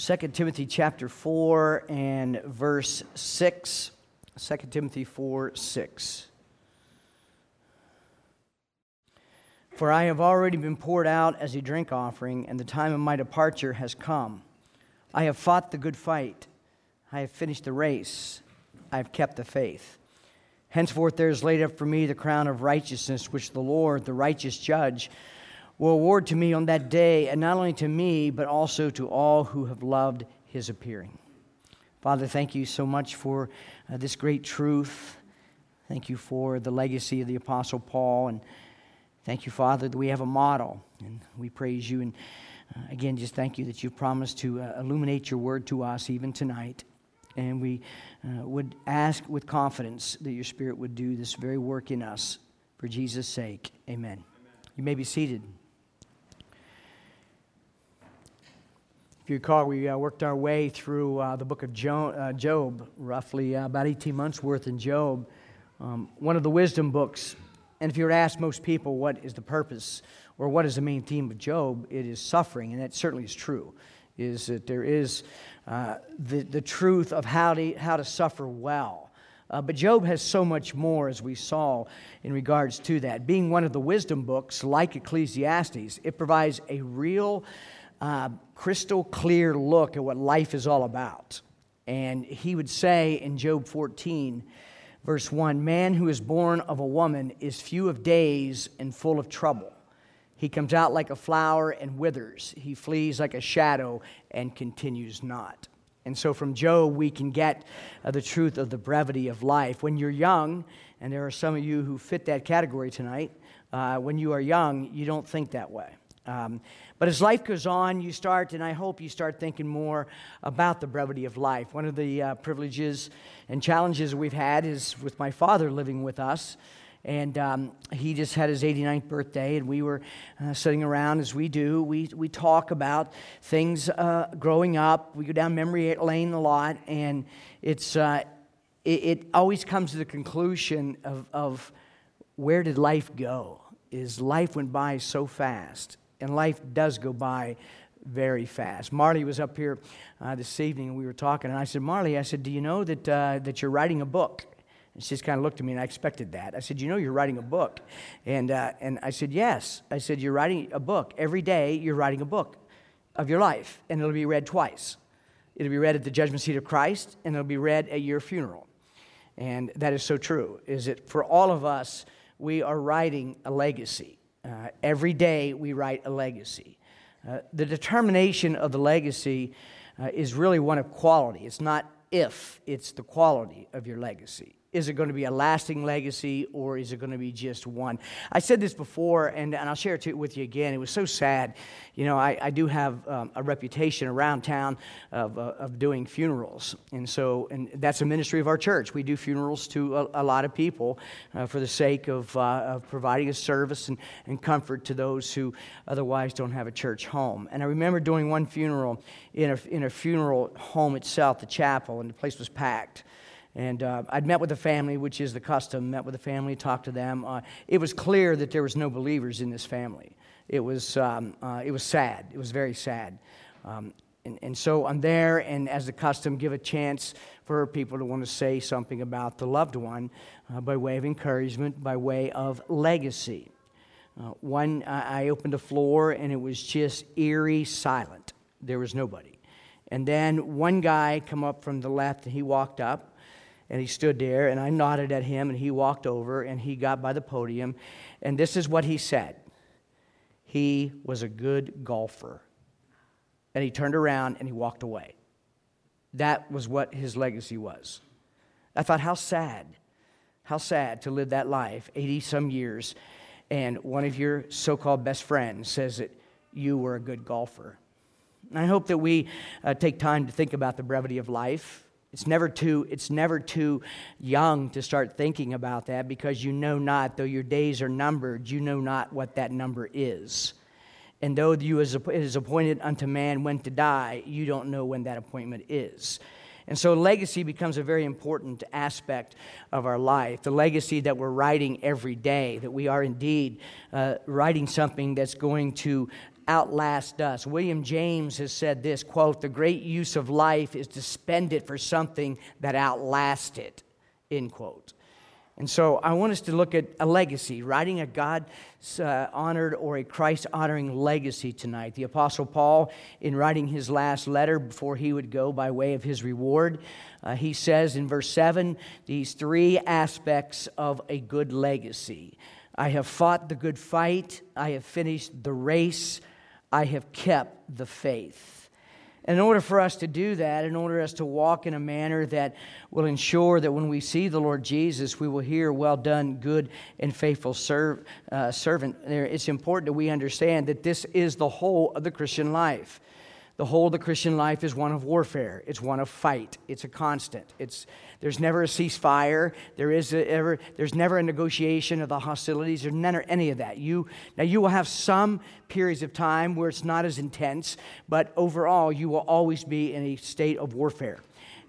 2 Timothy chapter 4 and verse 6. 2 Timothy 4 6. For I have already been poured out as a drink offering, and the time of my departure has come. I have fought the good fight. I have finished the race. I have kept the faith. Henceforth there is laid up for me the crown of righteousness, which the Lord, the righteous judge, will award to me on that day, and not only to me, but also to all who have loved his appearing. Father, thank you so much for uh, this great truth. Thank you for the legacy of the Apostle Paul. And Thank you, Father, that we have a model, and we praise you. And uh, again, just thank you that you've promised to uh, illuminate your word to us even tonight. And we uh, would ask with confidence that your Spirit would do this very work in us for Jesus' sake. Amen. Amen. You may be seated. If you recall, we uh, worked our way through uh, the book of jo- uh, Job, roughly uh, about 18 months worth in Job, um, one of the wisdom books and if you were to ask most people what is the purpose or what is the main theme of Job, it is suffering, and that certainly is true. Is that there is uh, the, the truth of how to, how to suffer well. Uh, but Job has so much more, as we saw, in regards to that. Being one of the wisdom books, like Ecclesiastes, it provides a real, uh, crystal clear look at what life is all about. And he would say in Job 14, Verse 1 Man who is born of a woman is few of days and full of trouble. He comes out like a flower and withers. He flees like a shadow and continues not. And so from Job, we can get uh, the truth of the brevity of life. When you're young, and there are some of you who fit that category tonight, uh, when you are young, you don't think that way. Um, but as life goes on, you start, and I hope you start thinking more about the brevity of life. One of the uh, privileges and challenges we've had is with my father living with us. And um, he just had his 89th birthday, and we were uh, sitting around as we do. We, we talk about things uh, growing up. We go down memory lane a lot, and it's, uh, it, it always comes to the conclusion of, of where did life go? Is life went by so fast and life does go by very fast. Marley was up here uh, this evening, and we were talking, and I said, Marley, I said, do you know that, uh, that you're writing a book? And she just kind of looked at me, and I expected that. I said, you know you're writing a book? And, uh, and I said, yes. I said, you're writing a book. Every day, you're writing a book of your life, and it'll be read twice. It'll be read at the judgment seat of Christ, and it'll be read at your funeral. And that is so true, is that for all of us, we are writing a legacy. Uh, every day we write a legacy. Uh, the determination of the legacy uh, is really one of quality. It's not if, it's the quality of your legacy. Is it going to be a lasting legacy or is it going to be just one? I said this before and, and I'll share it with you again. It was so sad. You know, I, I do have um, a reputation around town of, uh, of doing funerals. And so, and that's a ministry of our church. We do funerals to a, a lot of people uh, for the sake of, uh, of providing a service and, and comfort to those who otherwise don't have a church home. And I remember doing one funeral in a, in a funeral home itself, the chapel, and the place was packed. And uh, I'd met with the family, which is the custom, met with the family, talked to them. Uh, it was clear that there was no believers in this family. It was, um, uh, it was sad. It was very sad. Um, and, and so I'm there, and as the custom, give a chance for people to want to say something about the loved one uh, by way of encouragement, by way of legacy. Uh, one, I opened the floor, and it was just eerie silent. There was nobody. And then one guy come up from the left, and he walked up and he stood there, and I nodded at him, and he walked over, and he got by the podium. And this is what he said He was a good golfer. And he turned around and he walked away. That was what his legacy was. I thought, how sad, how sad to live that life, 80 some years, and one of your so called best friends says that you were a good golfer. And I hope that we uh, take time to think about the brevity of life it's never too, it's never too young to start thinking about that because you know not, though your days are numbered, you know not what that number is. And though you is, appointed unto man when to die, you don't know when that appointment is. And so legacy becomes a very important aspect of our life. The legacy that we're writing every day, that we are indeed uh, writing something that's going to outlast us. William James has said this quote, the great use of life is to spend it for something that outlasts it, end quote. And so I want us to look at a legacy, writing a God uh, honored or a Christ honoring legacy tonight. The Apostle Paul, in writing his last letter before he would go by way of his reward, uh, he says in verse 7 these three aspects of a good legacy I have fought the good fight, I have finished the race, I have kept the faith. In order for us to do that, in order us to walk in a manner that will ensure that when we see the Lord Jesus, we will hear, Well done, good and faithful serv- uh, servant, it's important that we understand that this is the whole of the Christian life. The whole of the Christian life is one of warfare. It's one of fight. It's a constant. It's, there's never a ceasefire. There is a, ever, there's never a negotiation of the hostilities. There's or any of that. You, now, you will have some periods of time where it's not as intense, but overall, you will always be in a state of warfare.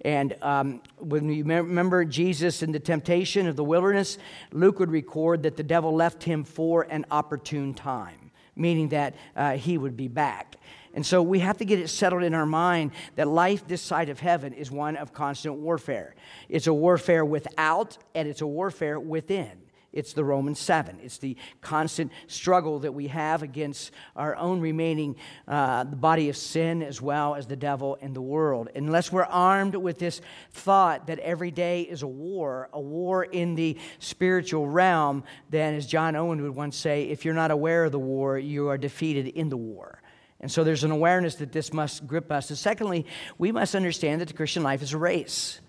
And um, when you remember Jesus in the temptation of the wilderness, Luke would record that the devil left him for an opportune time, meaning that uh, he would be back. And so we have to get it settled in our mind that life this side of heaven is one of constant warfare. It's a warfare without and it's a warfare within. It's the Roman 7. It's the constant struggle that we have against our own remaining uh, body of sin as well as the devil and the world. Unless we're armed with this thought that every day is a war, a war in the spiritual realm, then as John Owen would once say, if you're not aware of the war, you are defeated in the war. And so there's an awareness that this must grip us. And secondly, we must understand that the Christian life is a race.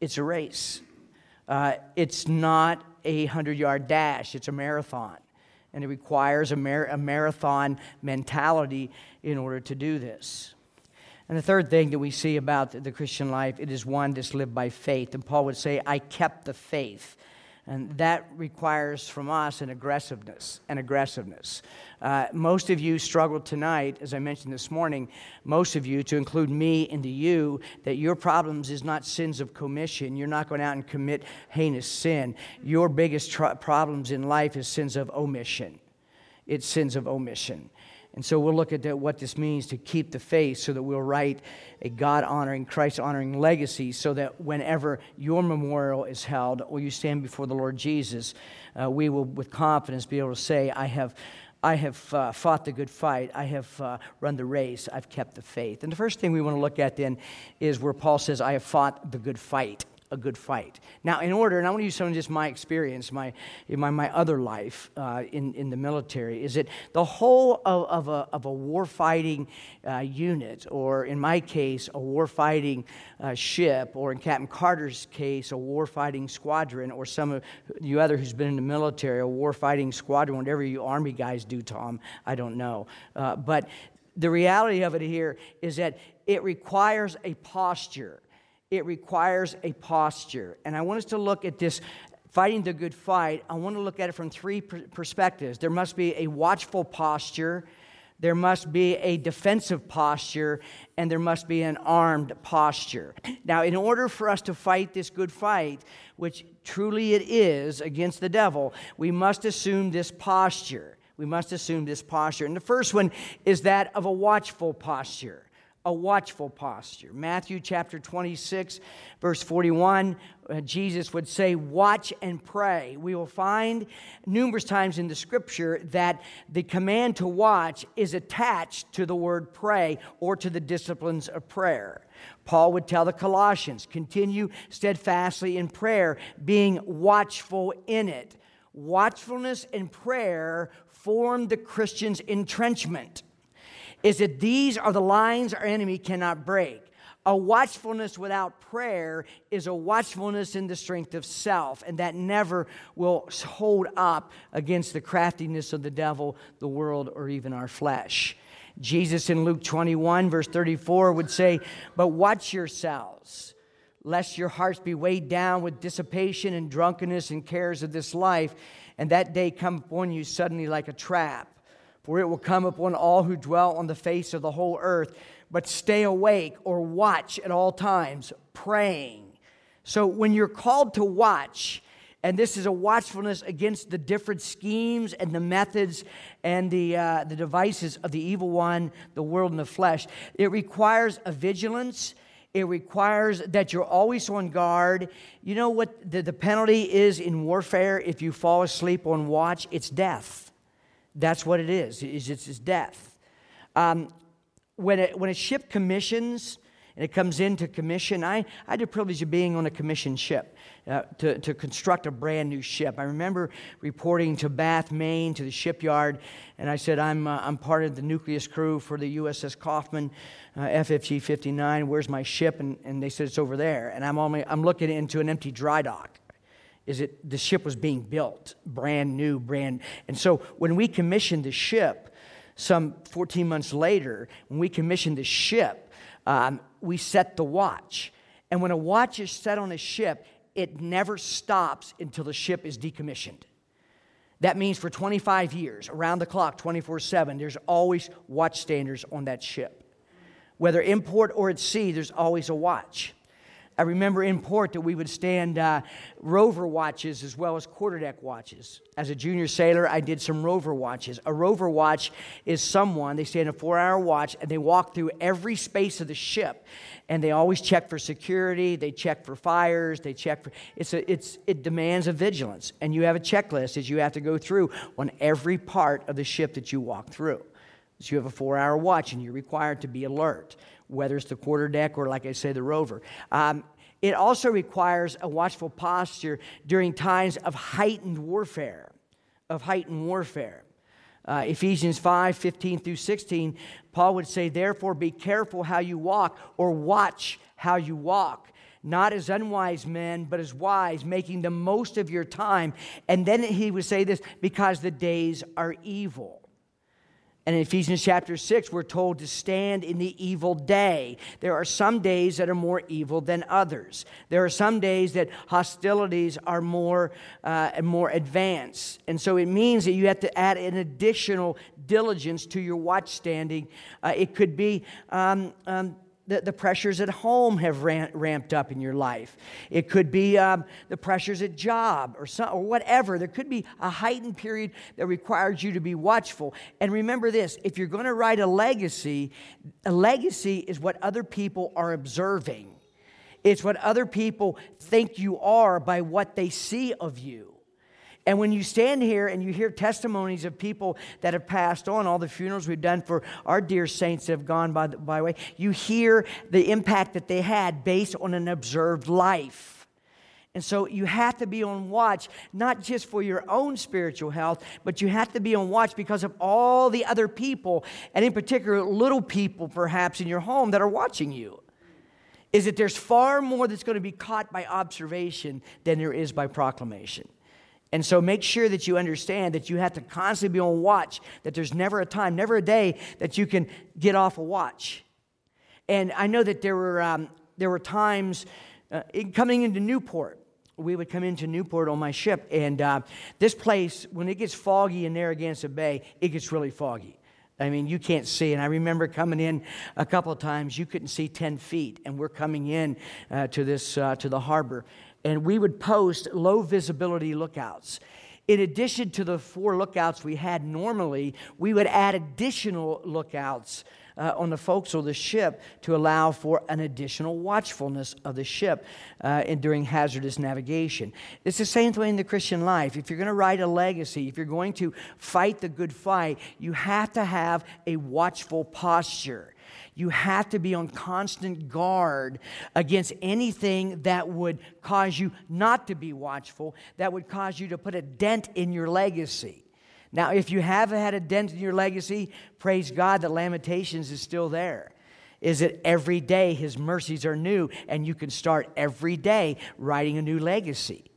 It's a race. Uh, it's not a 100 yard dash, it's a marathon. And it requires a, mar- a marathon mentality in order to do this. And the third thing that we see about the Christian life, it is one that's lived by faith. And Paul would say, I kept the faith. And that requires from us an aggressiveness, an aggressiveness. Uh, most of you struggled tonight, as I mentioned this morning, most of you, to include me into you, that your problems is not sins of commission. You're not going out and commit heinous sin. Your biggest tr- problems in life is sins of omission. It's sins of omission. And so we'll look at what this means to keep the faith so that we'll write a God honoring, Christ honoring legacy so that whenever your memorial is held or you stand before the Lord Jesus, uh, we will with confidence be able to say, I have. I have uh, fought the good fight. I have uh, run the race. I've kept the faith. And the first thing we want to look at then is where Paul says, I have fought the good fight a good fight. Now, in order, and I want to use some of just my experience, my, my, my other life uh, in, in the military, is that the whole of, of, a, of a warfighting uh, unit, or in my case, a warfighting uh, ship, or in Captain Carter's case, a warfighting squadron, or some of you other who's been in the military, a warfighting squadron, whatever you Army guys do, Tom, I don't know. Uh, but the reality of it here is that it requires a posture it requires a posture. And I want us to look at this fighting the good fight. I want to look at it from three perspectives. There must be a watchful posture, there must be a defensive posture, and there must be an armed posture. Now, in order for us to fight this good fight, which truly it is against the devil, we must assume this posture. We must assume this posture. And the first one is that of a watchful posture a watchful posture. Matthew chapter 26, verse 41, uh, Jesus would say, Watch and pray. We will find numerous times in the scripture that the command to watch is attached to the word pray or to the disciplines of prayer. Paul would tell the Colossians, Continue steadfastly in prayer, being watchful in it. Watchfulness and prayer form the Christian's entrenchment is that these are the lines our enemy cannot break. A watchfulness without prayer is a watchfulness in the strength of self, and that never will hold up against the craftiness of the devil, the world, or even our flesh. Jesus in Luke 21, verse 34, would say, But watch yourselves, lest your hearts be weighed down with dissipation and drunkenness and cares of this life, and that day come upon you suddenly like a trap for it will come upon all who dwell on the face of the whole earth. But stay awake or watch at all times, praying. So when you're called to watch, And this is a watchfulness against the different schemes and the methods and the, uh, the devices of the evil one, the world, and the flesh. It requires a vigilance. It requires that you're always on guard. You know what the, the penalty is in warfare if you fall asleep on watch? It's death. That's what it is. It's, it's death. Um, when, it, when a ship commissions, and it comes into commission. I, I had the privilege of being on a commission ship uh, to, to construct a brand new ship. I remember reporting to Bath, Maine, to the shipyard, and I said, I'm, uh, I'm part of the nucleus crew for the USS Kauffman uh, FFG 59. Where's my ship? And, and they said, It's over there. And I'm, only, I'm looking into an empty dry dock. Is that the ship was being built, brand new, brand. And so when we commissioned the ship, some 14 months later, when we commissioned the ship, um, we set the watch. And when a watch is set on a ship, it never stops until the ship is decommissioned. That means for 25 years, around the clock, 24 7, there's always watchstanders on that ship. Whether in port or at sea, there's always a watch. I remember in port that we would stand uh, rover watches as well as quarterdeck watches. As a junior sailor, I did some rover watches. A rover watch is someone, they stand a four hour watch and they walk through every space of the ship. And they always check for security, they check for fires, they check for. It's a, it's, it demands a vigilance. And you have a checklist that you have to go through on every part of the ship that you walk through. So you have a four hour watch and you're required to be alert whether it's the quarterdeck or, like I say, the rover. Um, it also requires a watchful posture during times of heightened warfare. Of heightened warfare. Uh, Ephesians 5 15 through 16, Paul would say, Therefore, be careful how you walk, or watch how you walk not as unwise men, but as wise, making the most of your time. And then he would say this because the days are evil. And in Ephesians chapter 6, we're told to stand in the evil day. There are some days that are more evil than others. There are some days that hostilities are more, uh, more advanced. And so it means that you have to add an additional diligence to your watch standing. Uh, it could be um, um, the, the pressures at home have ramped up in your life. It could be um, the pressures at job or, some, or whatever. There could be a heightened period that requires you to be watchful. And remember this if you're going to write a legacy, a legacy is what other people are observing, it's what other people think you are by what they see of you. And when you stand here and you hear testimonies of people that have passed on, all the funerals we've done for our dear saints that have gone by, by way, you hear the impact that they had based on an observed life. And so you have to be on watch, not just for your own spiritual health, but you have to be on watch because of all the other people, and in particular, little people perhaps in your home that are watching you. Is that there's far more that's going to be caught by observation than there is by proclamation. And so make sure that you understand that you have to constantly be on watch, that there's never a time, never a day that you can get off a watch. And I know that there were, um, there were times uh, in coming into Newport. We would come into Newport on my ship, and uh, this place, when it gets foggy in Narragansett Bay, it gets really foggy. I mean, you can't see. And I remember coming in a couple of times, you couldn't see 10 feet, and we're coming in uh, to this, uh, to the harbor and we would post low visibility lookouts. In addition to the four lookouts we had normally, we would add additional lookouts uh, on the forecastle of the ship to allow for an additional watchfulness of the ship uh, in, during hazardous navigation. It's the same thing in the Christian life. If you're going to write a legacy, if you're going to fight the good fight, you have to have a watchful posture you have to be on constant guard against anything that would cause you not to be watchful, that would cause you to put a dent in your legacy. Now, if you have had a dent in your legacy, praise God that Lamentations is still there. Is that every day his mercies are new, and you can start every day writing a new legacy.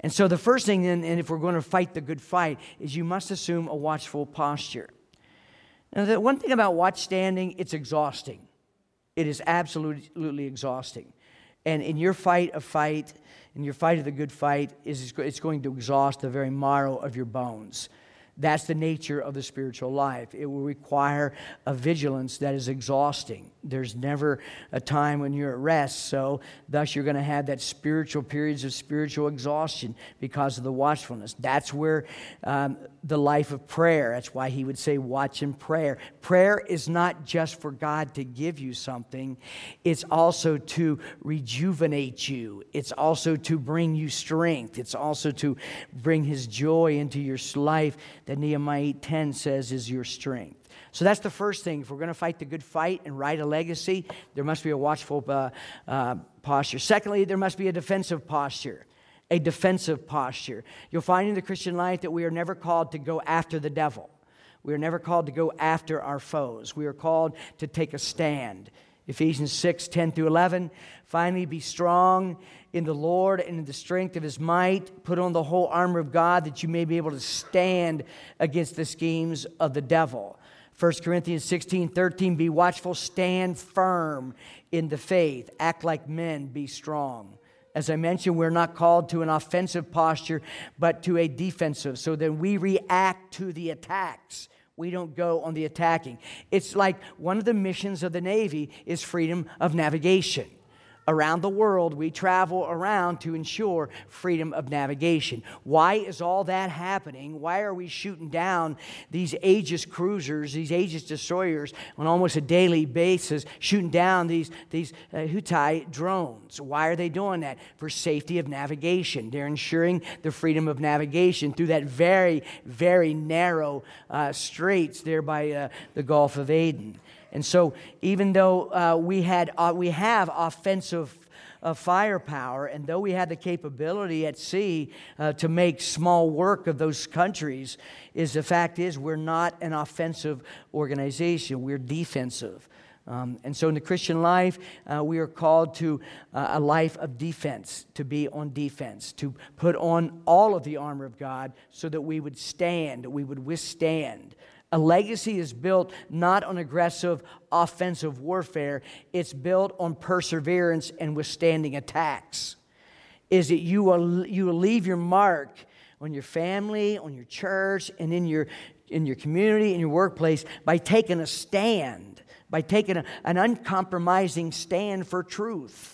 And so, the first thing, and if we're going to fight the good fight, is you must assume a watchful posture. Now, the one thing about watch standing, it's exhausting. It is absolutely exhausting. And in your fight a fight, in your fight of the good fight, is it's going to exhaust the very marrow of your bones. That's the nature of the spiritual life. It will require a vigilance that is exhausting. There's never a time when you're at rest, so thus you're going to have that spiritual periods of spiritual exhaustion because of the watchfulness. That's where um, the life of prayer, that's why he would say, watch in prayer. Prayer is not just for God to give you something, it's also to rejuvenate you, it's also to bring you strength, it's also to bring his joy into your life that Nehemiah 10 says is your strength. So that's the first thing. If we're going to fight the good fight and write a legacy, there must be a watchful uh, uh, posture. Secondly, there must be a defensive posture. A defensive posture. You'll find in the Christian life that we are never called to go after the devil. We are never called to go after our foes. We are called to take a stand. Ephesians 6 10 through 11. Finally, be strong in the Lord and in the strength of his might. Put on the whole armor of God that you may be able to stand against the schemes of the devil. 1 Corinthians 16 13. Be watchful, stand firm in the faith, act like men, be strong. As I mentioned, we're not called to an offensive posture, but to a defensive. So then we react to the attacks we don't go on the attacking. It's like one of the missions of the Navy is freedom of navigation around the world, we travel around to ensure freedom of navigation. Why is all that happening? Why are we shooting down these Aegis cruisers, these Aegis destroyers on almost a daily basis, shooting down these, these uh, Houthi drones? Why are they doing that? For safety of navigation. They're ensuring the freedom of navigation through that very, very narrow uh, straits there by uh, the Gulf of Aden. And so, even though uh, we, had, uh, we have offensive uh, firepower, and though we had the capability at sea uh, to make small work of those countries, is the fact is we're not an offensive organization. We're defensive. Um, and so, in the Christian life, uh, we are called to uh, a life of defense, to be on defense, to put on all of the armor of God so that we would stand, we would withstand a legacy is built not on aggressive offensive warfare, it's built on perseverance and withstanding attacks. Is that you will, you will leave your mark on your family, on your church, and in your, in your community, in your workplace by taking a stand, by taking a, an uncompromising stand for truth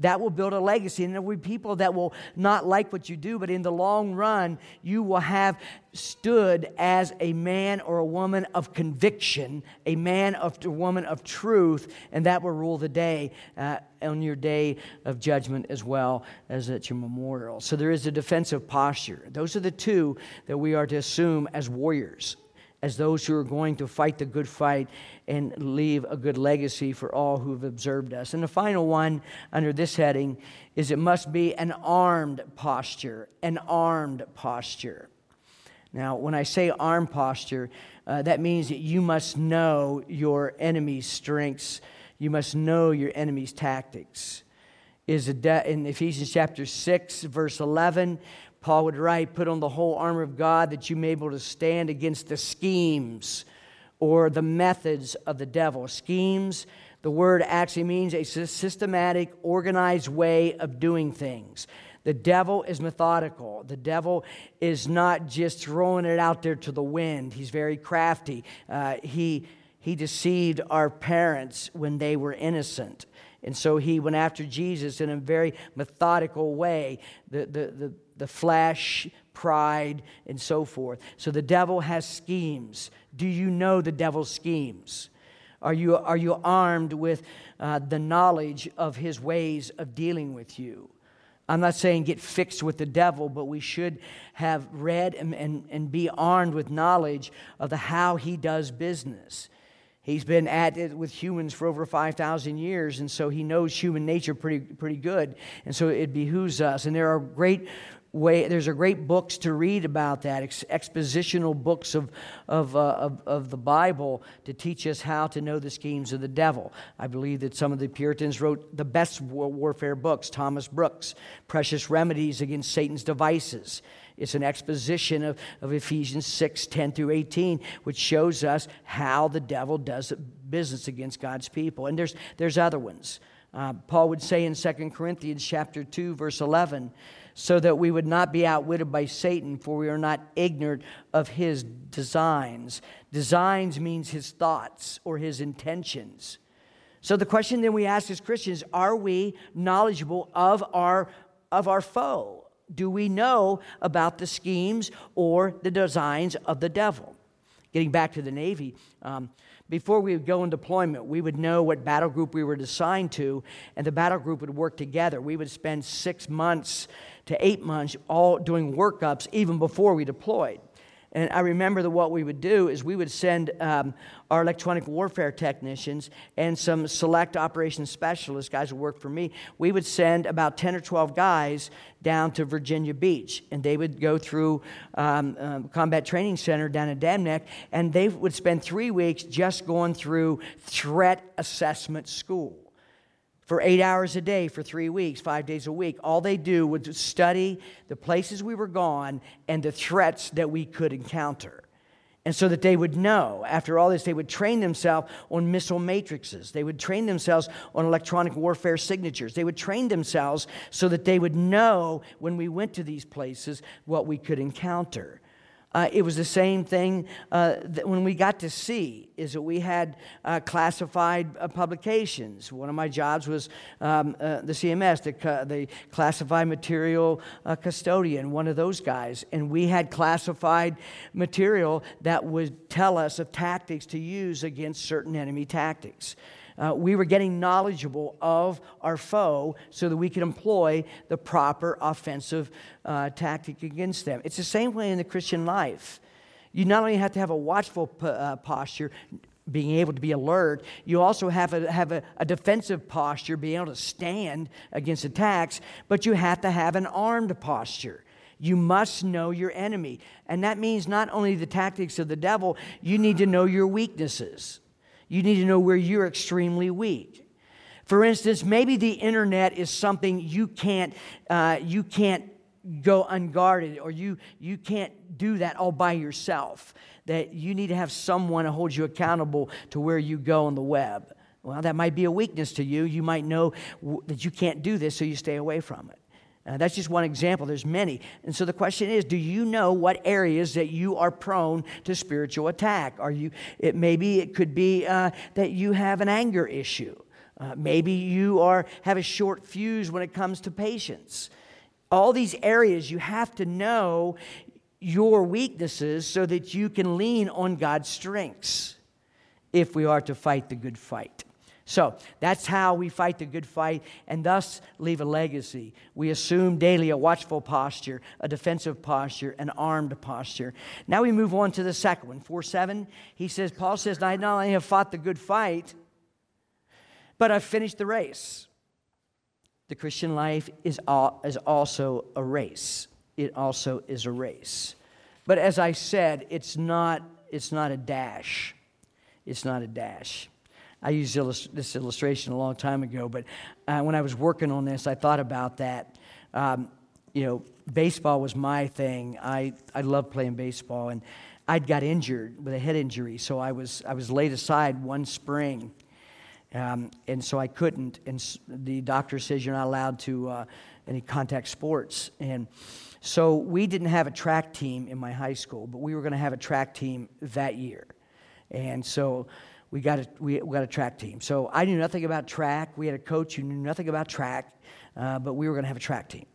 that will build a legacy. And there will be people that will not like what you do, but in the long run, you will have stood as a man or a woman of conviction, a man of a woman of truth, and that will rule the day uh, on your day of judgment as well as at your memorial. So there is a defensive posture. Those are the two that we are to assume as warriors as those who are going to fight the good fight and leave a good legacy for all who have observed us. And the final one under this heading is it must be an armed posture, an armed posture. Now, when I say armed posture, uh, that means that you must know your enemy's strengths, you must know your enemy's tactics. Is in Ephesians chapter 6, verse 11, Paul would write, Put on the whole armor of God that you may be able to stand against the schemes or the methods of the devil. Schemes, the word actually means a systematic, organized way of doing things. The devil is methodical. The devil is not just throwing it out there to the wind. He's very crafty. Uh, he, he deceived our parents when they were innocent. And so he went after Jesus in a very methodical way. The, the, the, the flesh, pride, and so forth. So the devil has schemes. Do you know the devil's schemes? Are you, are you armed with uh, the knowledge of his ways of dealing with you? I'm not saying get fixed with the devil, but we should have read and, and, and be armed with knowledge of the how he does business. He's been at it with humans for over 5,000 years, and so he knows human nature pretty, pretty good. And so it behooves us. And there are great way there's a great books to read about that ex- expositional books of, of, uh, of, of, the bible to teach us how to know the schemes of the devil i believe that some of the puritans wrote the best war- warfare books thomas brooks precious remedies against satan's devices it's an exposition of, of Ephesians 6 10 through 18, which shows us how the devil does business against God's people. And there's, there's other ones. Uh, Paul would say in 2 Corinthians chapter 2, verse 11, so that we would not be outwitted by Satan, for we are not ignorant of his designs. Designs means his thoughts or his intentions. So the question then we ask as Christians are we knowledgeable of our, of our foe? Do we know about the schemes or the designs of the devil? Getting back to the Navy, um, before we would go in deployment, we would know what battle group we were assigned to, and the battle group would work together. We would spend six months to eight months all doing workups even before we deployed. And I remember that what we would do is we would send um, our electronic warfare technicians and some select operations specialists, guys who work for me, we would send about 10 or 12 guys down to Virginia Beach. And they would go through um, um, Combat Training Center down in Dam Neck, and they would spend three weeks just going through threat assessment school for eight hours a day for three weeks, five days a week. All they do was study the places we were gone and the threats that we could encounter. And so that they would know, after all this, they would train themselves on missile matrices. They would train themselves on electronic warfare signatures. They would train themselves so that they would know when we went to these places what we could encounter. Uh, it was the same thing uh, when we got to sea is that we had uh, classified uh, publications. One of my jobs was um, uh, the cms the, the classified material uh, custodian one of those guys. And we had classified material that would tell us of tactics to use against certain enemy tactics uh, we were getting knowledgeable of our foe so that we could employ the proper offensive uh, tactic against them. It's the same way in the Christian life. You not only have to have a watchful p- uh, posture, being able to be alert, you also have, a, have a, a defensive posture, being able to stand against attacks, but you have to have an armed posture. You must know your enemy. And that means not only the tactics of the devil, you need to know your weaknesses. You need to know where you're extremely weak. For instance, maybe the internet is something you can't, uh, you can't go unguarded or you, you can't do that all by yourself. That you need to have someone to hold you accountable to where you go on the web. Well, that might be a weakness to you. You might know that you can't do this, so you stay away from it. Uh, that's just one example. There's many. And so the question is, do you know what areas that you are prone to spiritual attack? Are you, it, maybe it could be uh, that you have an anger issue. Uh, maybe you are, have a short fuse when it comes to patience. All these areas, you have to know your weaknesses so that you can lean on God's strengths if we are to fight the good fight. So that's how we fight the good fight and thus leave a legacy. We assume daily a watchful posture, a defensive posture, an armed posture. Now we move on to the second one. 4 7, he says, Paul says, I not only have fought the good fight, but I've finished the race. The Christian life is, all, is also a race. It also is a race. But as I said, it's not, it's not a dash. It's not a dash. I used this illustration a long time ago, but uh, when I was working on this, I thought about that. Um, you know, baseball was my thing. I, I loved playing baseball, and I'd got injured with a head injury, so I was, I was laid aside one spring. Um, and so I couldn't. And the doctor says you're not allowed to uh, any contact sports. And so we didn't have a track team in my high school, but we were going to have a track team that year. And so we got a, we, got a track team. So I knew nothing about track. We had a coach who knew nothing about track, uh, but we were going to have a track team.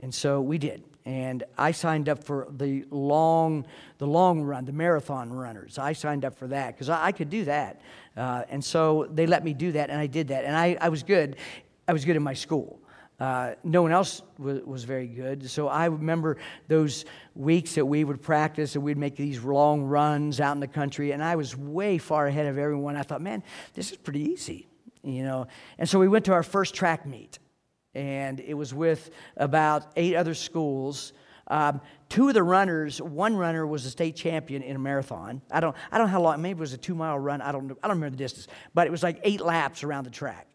And so we did. And I signed up for the long, the long run, the marathon runners. I signed up for that because I, I, could do that. Uh, and so they let me do that, and I did that. And I, I was good. I was good in my school. Uh, no one else was, was, very good. So I remember those weeks that we would practice and we'd make these long runs out in the country, and I was way far ahead of everyone. I thought, man, this is pretty easy, you know. And so we went to our first track meet, and it was with about eight other schools. Um, two of the runners, one runner was a state champion in a marathon. I don't, I don't know how long, maybe it was a two mile run. I don't, I don't remember the distance, but it was like eight laps around the track.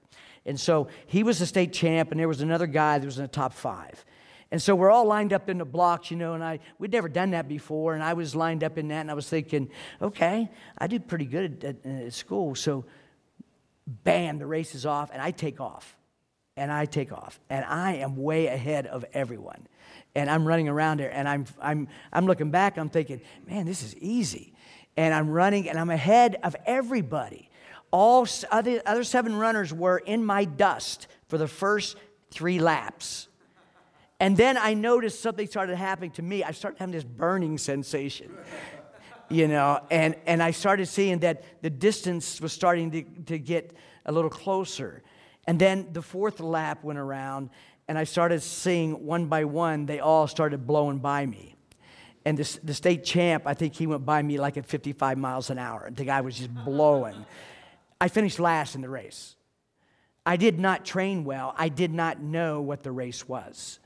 And so he was the state champ, and there was another guy that was in the top five. And so we're all lined up in the blocks, you know, and I we'd never done that before, and I was lined up in that, and I was thinking, okay, I did pretty good at, at, at school, so bam, the race is off, and I take off. and I take off, and I am way ahead of everyone. And I'm running around there, and I'm, I'm, I'm looking back, I'm thinking, man, this is easy. And I'm running, and I'm ahead of everybody. All other, other seven runners were in my dust for the first three laps. And then I noticed something started happening to me. I started having this burning sensation, you know, and, and I started seeing that the distance was starting to, to get a little closer. And then the fourth lap went around, and I started seeing one by one, they all started blowing by me. And this, the state champ, I think he went by me like at 55 miles an hour. The guy was just blowing. I finished last in the race. I did not train well. I did not know what the race was.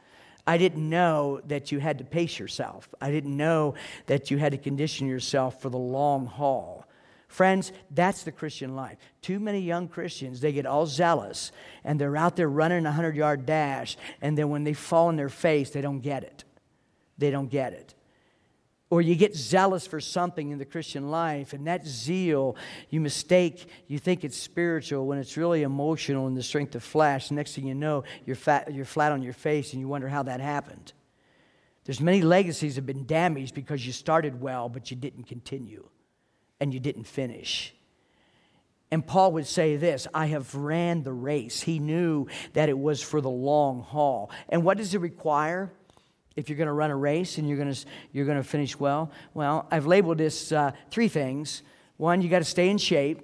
I didn't know that you had to pace yourself. I didn't know that you had to condition yourself for the long haul. Friends, that's the Christian life. Too many young Christians, they get all zealous and they're out there running a 100 yard dash, and then when they fall in their face, they don't get it. They don't get it. Or you get zealous for something in the Christian life, and that zeal, you mistake, you think it's spiritual when it's really emotional in the strength of flesh. Next thing you know, you're, fat, you're flat on your face and you wonder how that happened. There's many legacies have been damaged because you started well, but you didn't continue and you didn't finish. And Paul would say this I have ran the race. He knew that it was for the long haul. And what does it require? If you're going to run a race and you're going to, you're going to finish well, well, I've labeled this uh, three things. One, you got to stay in shape.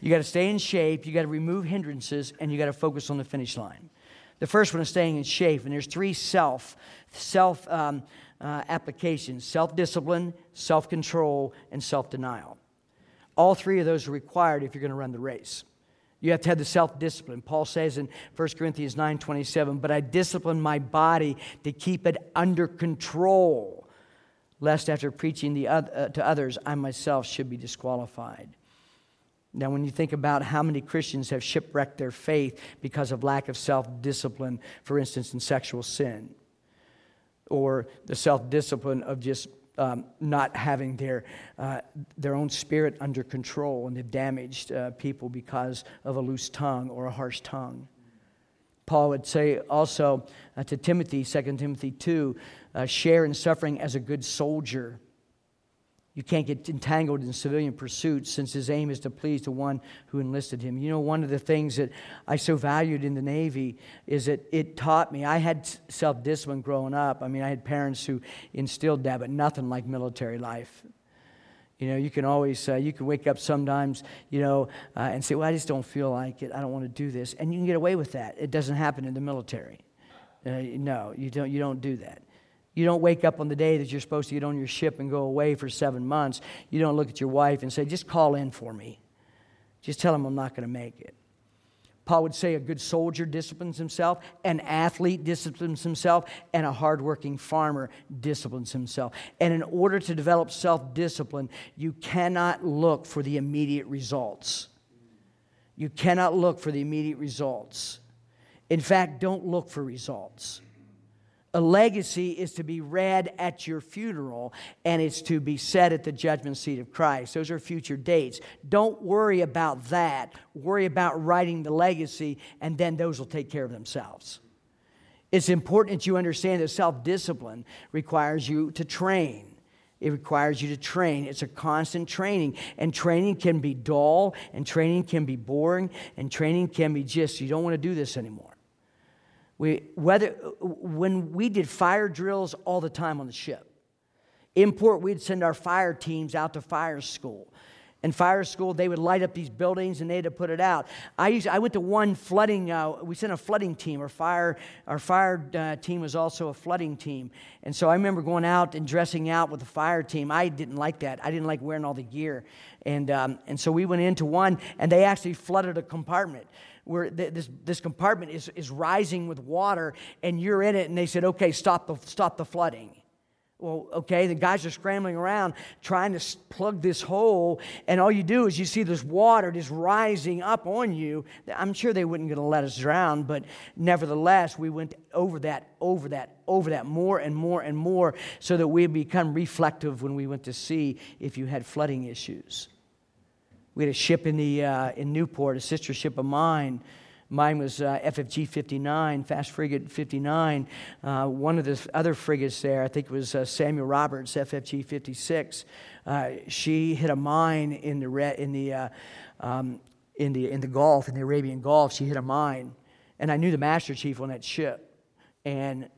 you got to stay in shape. You got to remove hindrances, and you got to focus on the finish line. The first one is staying in shape, and there's three self self um, uh, applications self discipline, self control, and self denial. All three of those are required if you're going to run the race. You have to have the self discipline. Paul says in 1 Corinthians 9 27, but I discipline my body to keep it under control, lest after preaching the, uh, to others, I myself should be disqualified. Now, when you think about how many Christians have shipwrecked their faith because of lack of self discipline, for instance, in sexual sin, or the self discipline of just um, not having their, uh, their own spirit under control, and they've damaged uh, people because of a loose tongue or a harsh tongue. Paul would say also uh, to Timothy, 2 Timothy 2, uh, share in suffering as a good soldier. You can't get entangled in civilian pursuits since his aim is to please the one who enlisted him. You know, one of the things that I so valued in the Navy is that it taught me. I had self discipline growing up. I mean, I had parents who instilled that, but nothing like military life. You know, you can always, uh, you can wake up sometimes, you know, uh, and say, well, I just don't feel like it. I don't want to do this. And you can get away with that. It doesn't happen in the military. Uh, no, you don't, you don't do that. You don't wake up on the day that you're supposed to get on your ship and go away for seven months. You don't look at your wife and say, just call in for me. Just tell him I'm not going to make it. Paul would say a good soldier disciplines himself, an athlete disciplines himself, and a hardworking farmer disciplines himself. And in order to develop self discipline, you cannot look for the immediate results. You cannot look for the immediate results. In fact, don't look for results. A legacy is to be read at your funeral and it's to be said at the judgment seat of Christ. Those are future dates. Don't worry about that. Worry about writing the legacy, and then those will take care of themselves. It's important that you understand that self discipline requires you to train. It requires you to train. It's a constant training. And training can be dull, and training can be boring, and training can be just, you don't want to do this anymore. We, whether, when we did fire drills all the time on the ship, in port, we'd send our fire teams out to fire school. In fire school, they would light up these buildings and they had to put it out. I, used, I went to one flooding, uh, we sent a flooding team. Our fire, our fire uh, team was also a flooding team. And so I remember going out and dressing out with the fire team. I didn't like that. I didn't like wearing all the gear. And, um, and so we went into one and they actually flooded a compartment where this, this compartment is, is rising with water and you're in it and they said okay stop the, stop the flooding. Well okay the guys are scrambling around trying to plug this hole and all you do is you sea this water just rising up on you. I'm sure they wouldn't going to let us drown but nevertheless we went over that over that over that more and more and more so that we become reflective when we went to see if you had flooding issues we had a ship in, the, uh, in Newport, a sister ship of mine, Mine was uh, FFG 59, Fast Frigate 59. Uh, one of the other frigates there, I think it was uh, Samuel Roberts, FFG 56. Uh, she hit a mine in the, re- in, the, uh, um, in, the, in the Gulf, in the Arabian Gulf. She hit a mine. And I knew the Master Chief on that ship. And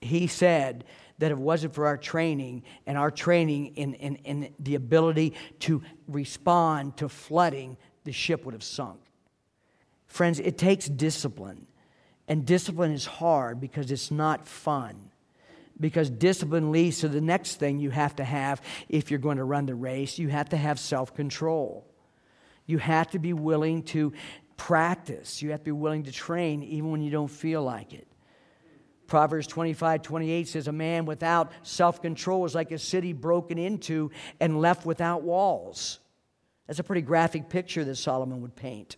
he said that if it wasn't for our training and our training in, in, in the ability to respond to flooding, the ship would have sunk. Friends, it takes discipline. And discipline is hard because it's not fun. Because discipline leads to the next thing you have to have if you're going to run the race. You have to have self control. You have to be willing to practice. You have to be willing to train even when you don't feel like it. Proverbs 25, 28 says, A man without self control is like a city broken into and left without walls. That's a pretty graphic picture that Solomon would paint.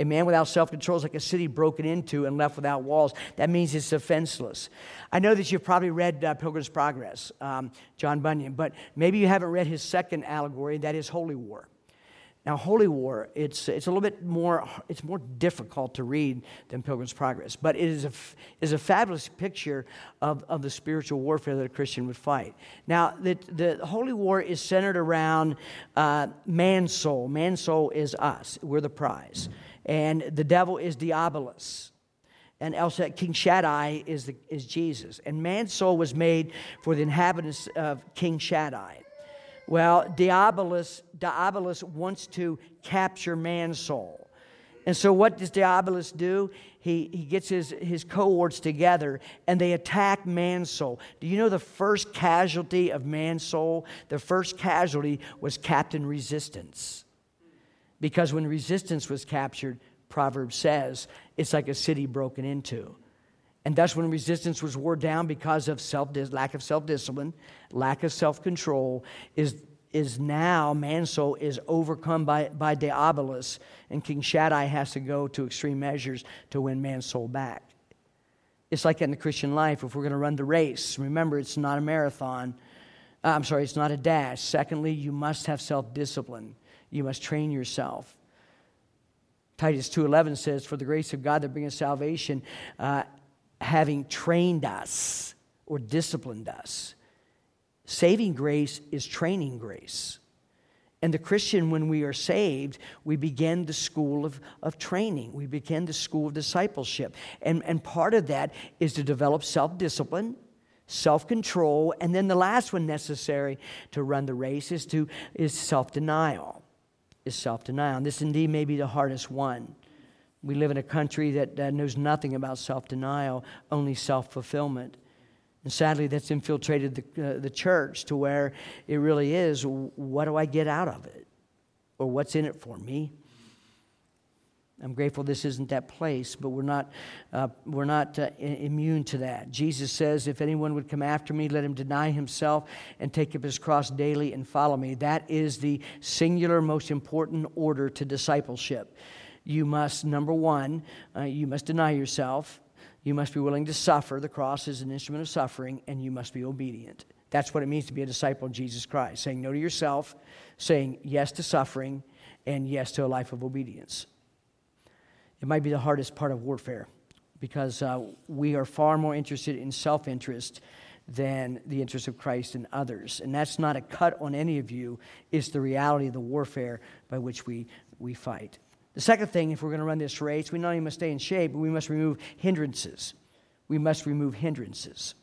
A man without self control is like a city broken into and left without walls. That means it's defenseless. I know that you've probably read uh, Pilgrim's Progress, um, John Bunyan, but maybe you haven't read his second allegory, that is Holy War. Now, Holy War, it's, it's a little bit more, it's more difficult to read than Pilgrim's Progress, but it is a, is a fabulous picture of, of the spiritual warfare that a Christian would fight. Now, the, the Holy War is centered around uh, man's soul. Man's soul is us, we're the prize. And the devil is Diabolus. And Elsa, King Shaddai is, the, is Jesus. And man's soul was made for the inhabitants of King Shaddai. Well, Diabolus, Diabolus wants to capture man's soul. And so, what does Diabolus do? He, he gets his, his cohorts together and they attack man's soul. Do you know the first casualty of man's soul? The first casualty was Captain Resistance. Because when resistance was captured, Proverbs says, it's like a city broken into. And thus, when resistance was wore down because of self lack of self discipline, lack of self control, is, is now man's soul is overcome by, by Diabolus, and King Shaddai has to go to extreme measures to win man's soul back. It's like in the Christian life, if we're going to run the race, remember it's not a marathon. Uh, I'm sorry, it's not a dash. Secondly, you must have self discipline, you must train yourself. Titus 2:11 says, "For the grace of God that bringeth salvation, uh, having trained us or disciplined us. Saving grace is training grace. And the Christian, when we are saved, we begin the school of, of training. We begin the school of discipleship. And, and part of that is to develop self discipline, self control, and then the last one necessary to run the race is, to, is self denial. Is self denial. And this indeed may be the hardest one. We live in a country that uh, knows nothing about self denial, only self fulfillment. And sadly, that's infiltrated the, uh, the church to where it really is what do I get out of it? Or what's in it for me? I'm grateful this isn't that place, but we're not, uh, we're not uh, immune to that. Jesus says, If anyone would come after me, let him deny himself and take up his cross daily and follow me. That is the singular, most important order to discipleship you must, number one, uh, you must deny yourself. You must be willing to suffer. The cross is an instrument of suffering, and you must be obedient. That's what it means to be a disciple of Jesus Christ saying no to yourself, saying yes to suffering, and yes to a life of obedience. It might be the hardest part of warfare because uh, we are far more interested in self interest than the interest of Christ and others. And that's not a cut on any of you, it's the reality of the warfare by which we, we fight. The second thing, if we're going to run this race, we not only must stay in shape, but we must remove hindrances. We must remove hindrances.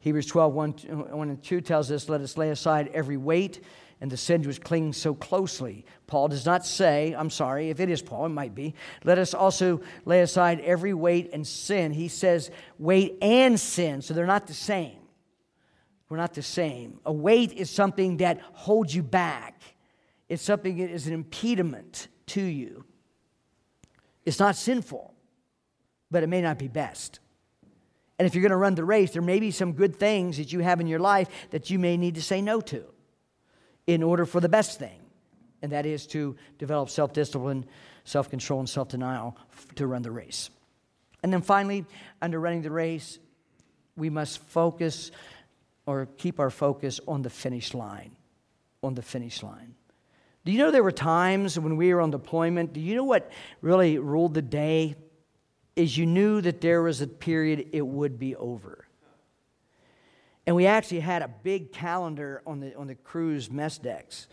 Hebrews 12, 1, 1 and 2 tells us, Let us lay aside every weight and the sin which clings so closely. Paul does not say, I'm sorry, if it is Paul, it might be. Let us also lay aside every weight and sin. He says weight and sin, so they're not the same. We're not the same. A weight is something that holds you back, it's something that is an impediment to you. It's not sinful, but it may not be best. And if you're going to run the race, there may be some good things that you have in your life that you may need to say no to in order for the best thing, and that is to develop self discipline, self control, and self denial to run the race. And then finally, under running the race, we must focus or keep our focus on the finish line. On the finish line. Do you know there were times when we were on deployment? Do you know what really ruled the day? Is you knew that there was a period it would be over. And we actually had a big calendar on the, on the crew's mess decks.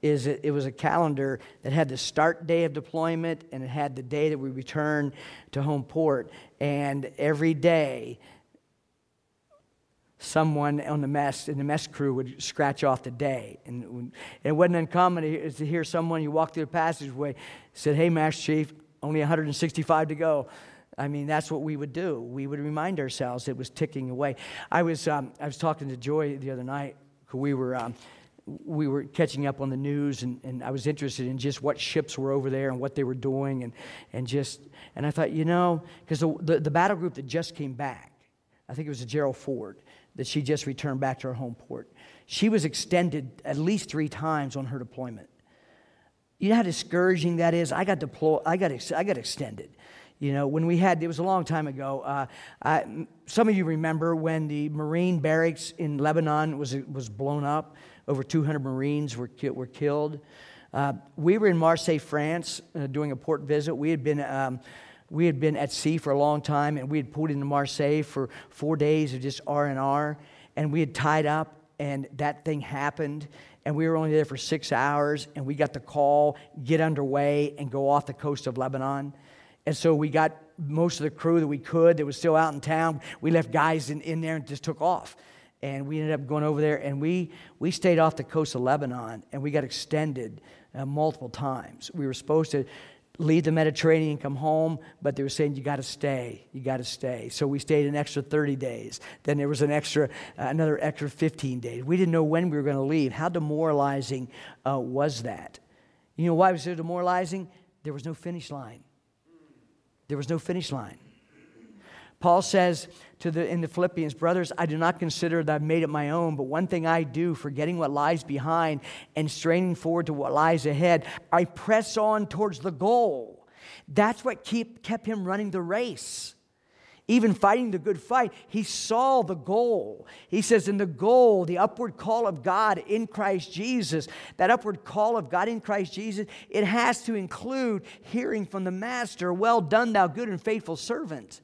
Is it, it was a calendar that had the start day of deployment and it had the day that we return to home port. And every day someone on the mess in the mess crew would scratch off the day. And it wasn't uncommon to hear someone you walk through the passageway said hey master chief only 165 to go. I mean that's what we would do. We would remind ourselves it was ticking away. I was um, i was talking to joy the other night we were um, we were catching up on the news and, and i was interested in just what ships were over there and what they were doing and, and just and i thought you know because the, the, the battle group that just came back i think it was a gerald ford that she just returned back to her home port. She was extended at least three times on her deployment. You know how discouraging that is? I got deployed, I got, ex- I got extended. You know, when we had, it was a long time ago. Uh, I, some of you remember when the Marine barracks in Lebanon was, was blown up. Over 200 Marines were, were killed. Uh, we were in Marseille, France, uh, doing a port visit. We had been um, we had been at sea for a long time, and we had pulled into Marseille for four days of just R and R, and we had tied up, and that thing happened, and we were only there for six hours, and we got the call, get underway, and go off the coast of Lebanon. And so we got most of the crew that we could that was still out in town. We left guys in, in there and just took off. And we ended up going over there, and we, we stayed off the coast of Lebanon, and we got extended uh, multiple times. We were supposed to leave the Mediterranean, come home, but they were saying, you got to stay, you got to stay. So we stayed an extra 30 days. Then there was an extra, uh, another extra 15 days. We didn't know when we were going to leave. How demoralizing uh, was that? You know why it was so demoralizing? There was no finish line. There was no finish line. Paul says to the, in the Philippians, Brothers, I do not consider that I've made it my own, but one thing I do, forgetting what lies behind and straining forward to what lies ahead, I press on towards the goal. That's what keep, kept him running the race. Even fighting the good fight, he saw the goal. He says, in the goal, the upward call of God in Christ Jesus, that upward call of God in Christ Jesus, it has to include hearing from the Master, Well done, thou good and faithful servant.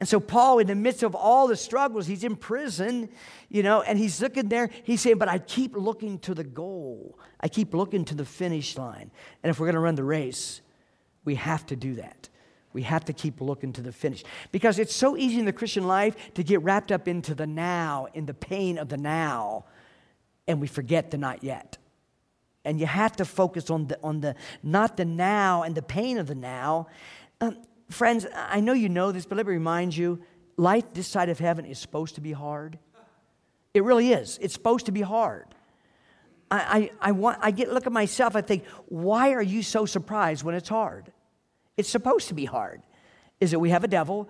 And so, Paul, in the midst of all the struggles, he's in prison, you know, and he's looking there. He's saying, But I keep looking to the goal. I keep looking to the finish line. And if we're going to run the race, we have to do that. We have to keep looking to the finish. Because it's so easy in the Christian life to get wrapped up into the now, in the pain of the now, and we forget the not yet. And you have to focus on the, on the not the now and the pain of the now. Um, Friends, I know you know this, but let me remind you life this side of heaven is supposed to be hard. It really is. It's supposed to be hard. I, I, I, want, I get look at myself, I think, why are you so surprised when it's hard? It's supposed to be hard. Is that we have a devil,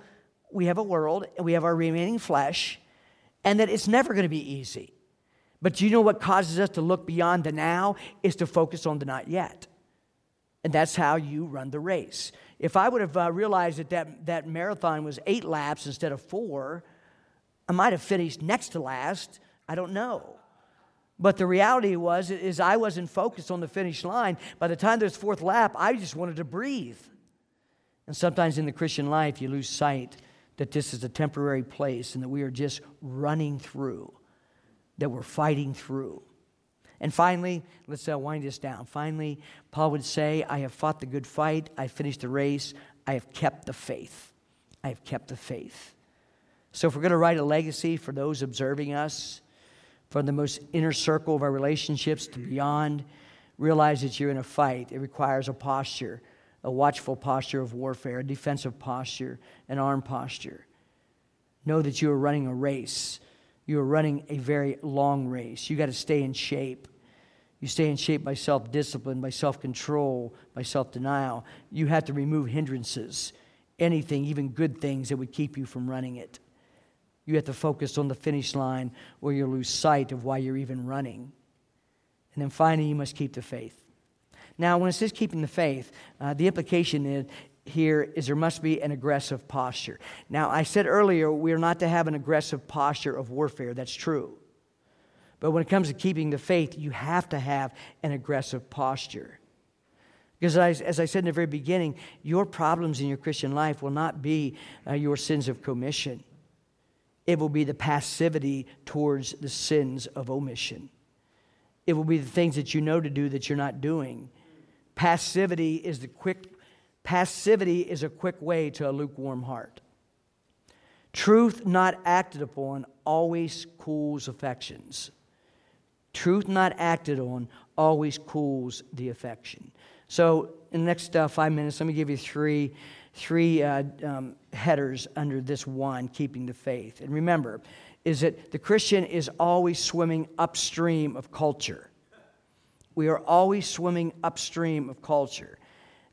we have a world, and we have our remaining flesh, and that it's never going to be easy. But do you know what causes us to look beyond the now? Is to focus on the not yet. And that's how you run the race. If I would have uh, realized that, that that marathon was eight laps instead of four, I might have finished next to last. I don't know. But the reality was is I wasn't focused on the finish line. By the time there's fourth lap, I just wanted to breathe. And sometimes in the Christian life, you lose sight that this is a temporary place and that we are just running through, that we're fighting through. And finally, let's uh, wind this down. Finally, Paul would say, I have fought the good fight, I finished the race, I have kept the faith. I have kept the faith. So, if we're going to write a legacy for those observing us, from the most inner circle of our relationships to beyond, realize that you're in a fight. It requires a posture, a watchful posture of warfare, a defensive posture, an arm posture. Know that you are running a race you are running a very long race. You got to stay in shape. You stay in shape by self discipline, by self control, by self denial. You have to remove hindrances, anything, even good things that would keep you from running it. You have to focus on the finish line or you'll lose sight of why you're even running. And then finally, you must keep the faith. Now, when it says keeping the faith, uh, the implication is here is there must be an aggressive posture. Now, I said earlier we are not to have an aggressive posture of warfare. That's true. But when it comes to keeping the faith, you have to have an aggressive posture. Because as, as I said in the very beginning, your problems in your Christian life will not be uh, your sins of commission, it will be the passivity towards the sins of omission. It will be the things that you know to do that you're not doing. Passivity is the quick passivity is a quick way to a lukewarm heart. Truth not acted upon always cools affections. Truth not acted on always cools the affection. So, in the next uh, five minutes, let me give you three, three uh, um, headers under this one, keeping the faith. And remember, is that the Christian is always swimming upstream of culture. We are always swimming upstream of culture.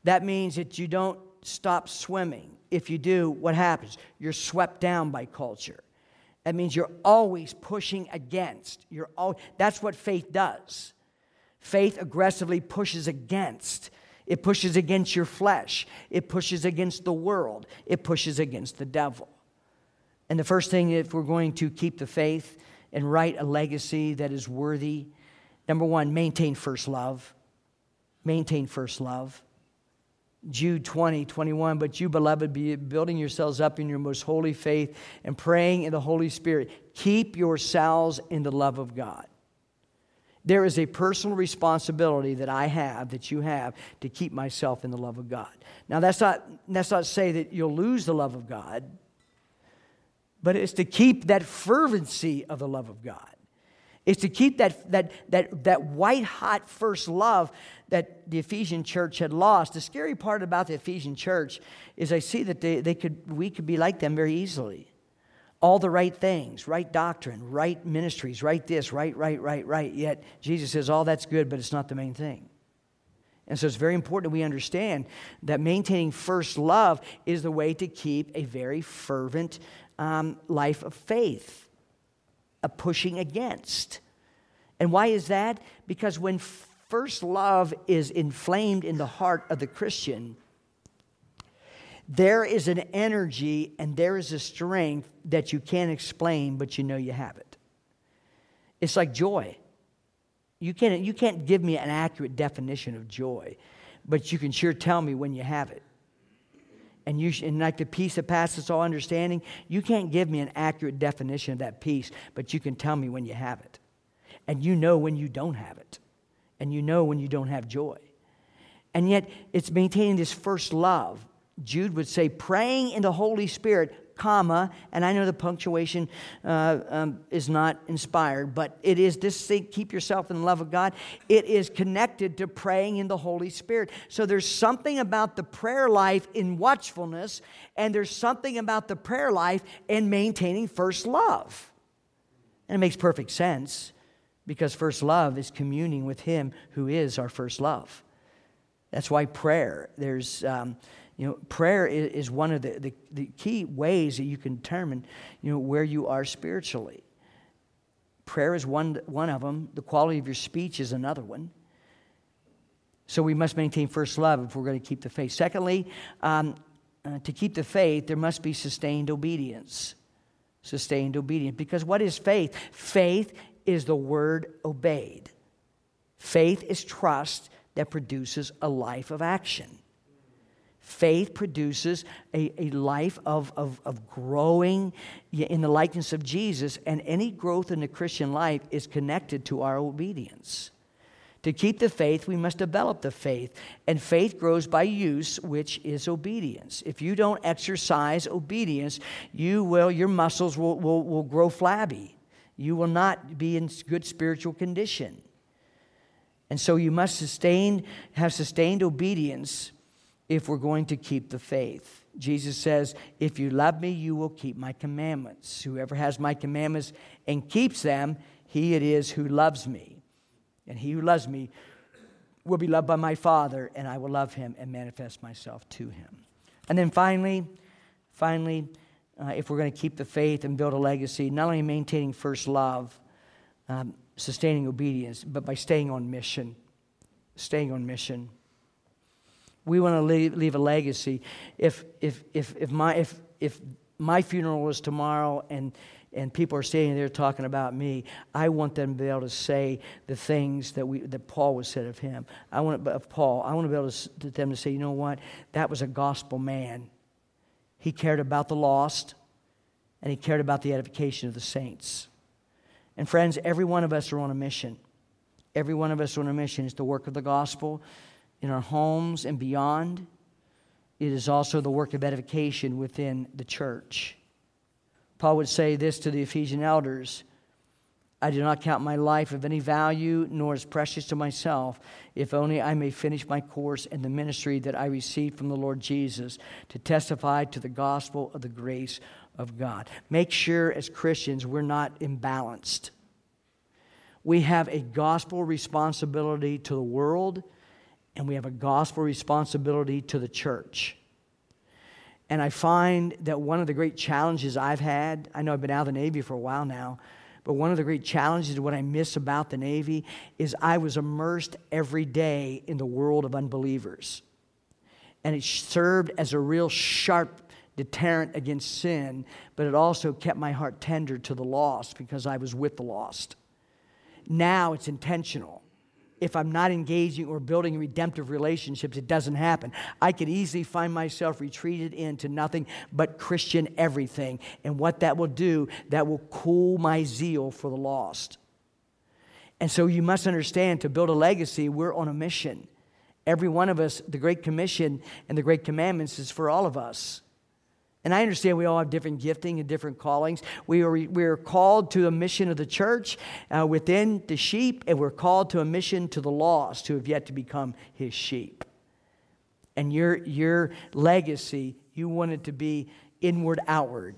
That means that you don't stop swimming. If you do, what happens? You're swept down by culture. That means you're always pushing against. You're all, that's what faith does. Faith aggressively pushes against. It pushes against your flesh. It pushes against the world. It pushes against the devil. And the first thing, if we're going to keep the faith and write a legacy that is worthy, number one, maintain first love. Maintain first love. Jude 20, 21, but you, beloved, be building yourselves up in your most holy faith and praying in the Holy Spirit. Keep yourselves in the love of God. There is a personal responsibility that I have, that you have, to keep myself in the love of God. Now, that's not, that's not to say that you'll lose the love of God, but it's to keep that fervency of the love of God. It's to keep that, that, that, that white hot first love that the Ephesian church had lost. The scary part about the Ephesian church is I see that they, they could, we could be like them very easily. All the right things, right doctrine, right ministries, right this, right, right, right, right. Yet Jesus says all that's good, but it's not the main thing. And so it's very important that we understand that maintaining first love is the way to keep a very fervent um, life of faith, a pushing against. And why is that? Because when first love is inflamed in the heart of the Christian, there is an energy and there is a strength that you can't explain, but you know you have it. It's like joy. You can't, you can't give me an accurate definition of joy, but you can sure tell me when you have it. And, you, and like the peace that passes all understanding, you can't give me an accurate definition of that peace, but you can tell me when you have it. And you know when you don't have it and you know when you don't have joy. And yet, it's maintaining this first love. Jude would say, praying in the Holy Spirit, comma, and I know the punctuation uh, um, is not inspired, but it is this keep yourself in the love of God. It is connected to praying in the Holy Spirit. So there's something about the prayer life in watchfulness, and there's something about the prayer life in maintaining first love. And it makes perfect sense because first love is communing with Him who is our first love. That's why prayer, there's, um, you know, prayer is, one of the, the, the, key ways that you can determine, you know, where you are spiritually. Prayer is one, one of them. The quality of your speech is another one. So we must maintain first love if we're going to keep the faith. Secondly, um, uh, to keep the faith, there must be sustained obedience. Sustained obedience. Because what is faith? Faith is the word obeyed. Faith is trust that produces a life of action. Faith produces a, a life of, of, of growing in the likeness of Jesus, and any growth in the Christian life is connected to our obedience. To keep the faith, we must develop the faith. And faith grows by use, which is obedience. If you don't exercise obedience, you will, your muscles will, will, will grow flabby you will not be in good spiritual condition. And so you must sustain, have sustained obedience if we're going to keep the faith. Jesus says, If you love me, you will keep my commandments. Whoever has my commandments and keeps them, he it is who loves me. And he who loves me will be loved by my Father, and I will love him and manifest myself to him. And then finally, finally, uh, if we're going to keep the faith and build a legacy, not only maintaining first love, um, sustaining obedience, but by staying on mission. Staying on mission. We want to leave, leave a legacy. If, if, if, if, my, if, if my funeral was tomorrow and, and people are standing there talking about me, I want them to be able to say the things that, we, that Paul was said of him. I want of Paul, I want to be able to, them to say, you know what? That was a gospel man. He cared about the lost, and he cared about the edification of the saints. And friends, every one of us are on a mission. Every one of us are on a mission. It's the work of the gospel in our homes and beyond. It is also the work of edification within the church. Paul would say this to the Ephesian elders I do not count my life of any value, nor as precious to myself, if only I may finish my course in the ministry that I received from the Lord Jesus to testify to the gospel of the grace of God. Make sure as Christians we're not imbalanced. We have a gospel responsibility to the world, and we have a gospel responsibility to the church. And I find that one of the great challenges I've had, I know I've been out of the Navy for a while now, but one of the great challenges, what I miss about the Navy, is I was immersed every day in the world of unbelievers. And it served as a real sharp deterrent against sin, but it also kept my heart tender to the lost because I was with the lost. Now it's intentional if I'm not engaging or building redemptive relationships, it doesn't happen. I could easily find myself retreated into nothing but Christian everything. And what that will do, that will cool my zeal for the lost. And so you must understand to build a legacy, we're on a mission. Every one of us, the Great Commission and the Great Commandments is for all of us. And I understand we all have different gifting and different callings. We are, we are called to a mission of the church uh, within the sheep, and we're called to a mission to the lost who have yet to become his sheep. And your, your legacy, you want it to be inward outward.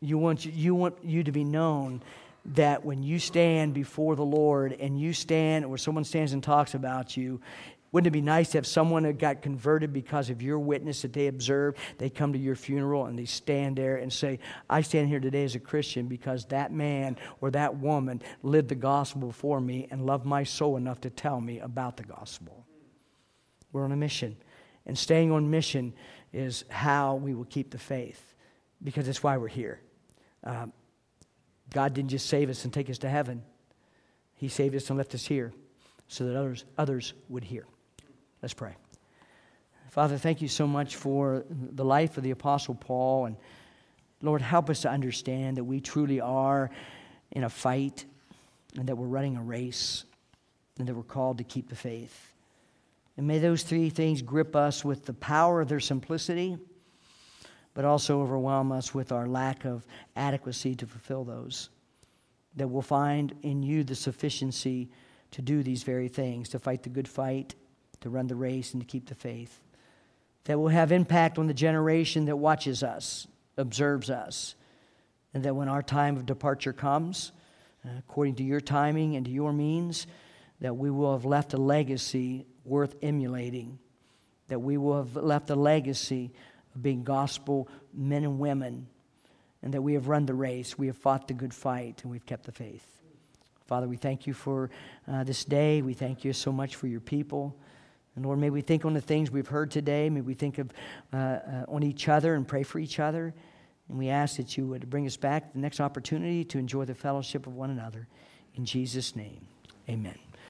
You want, you want you to be known that when you stand before the Lord and you stand, or someone stands and talks about you, wouldn't it be nice to have someone that got converted because of your witness that they observed? They come to your funeral and they stand there and say, I stand here today as a Christian because that man or that woman lived the gospel before me and loved my soul enough to tell me about the gospel. We're on a mission. And staying on mission is how we will keep the faith because it's why we're here. Um, God didn't just save us and take us to heaven, He saved us and left us here so that others, others would hear. Let's pray. Father, thank you so much for the life of the Apostle Paul. And Lord, help us to understand that we truly are in a fight and that we're running a race and that we're called to keep the faith. And may those three things grip us with the power of their simplicity, but also overwhelm us with our lack of adequacy to fulfill those. That we'll find in you the sufficiency to do these very things, to fight the good fight to run the race and to keep the faith. That will have impact on the generation that watches us, observes us. And that when our time of departure comes, uh, according to your timing and to your means, that we will have left a legacy worth emulating. That we will have left a legacy of being gospel men and women. And that we have run the race, we have fought the good fight, and we've kept the faith. Father, we thank you for uh, this day. We thank you so much for your people. And Lord, may we think on the things we've heard today. May we think of, uh, uh, on each other and pray for each other. And we ask that you would bring us back the next opportunity to enjoy the fellowship of one another. In Jesus' name, amen.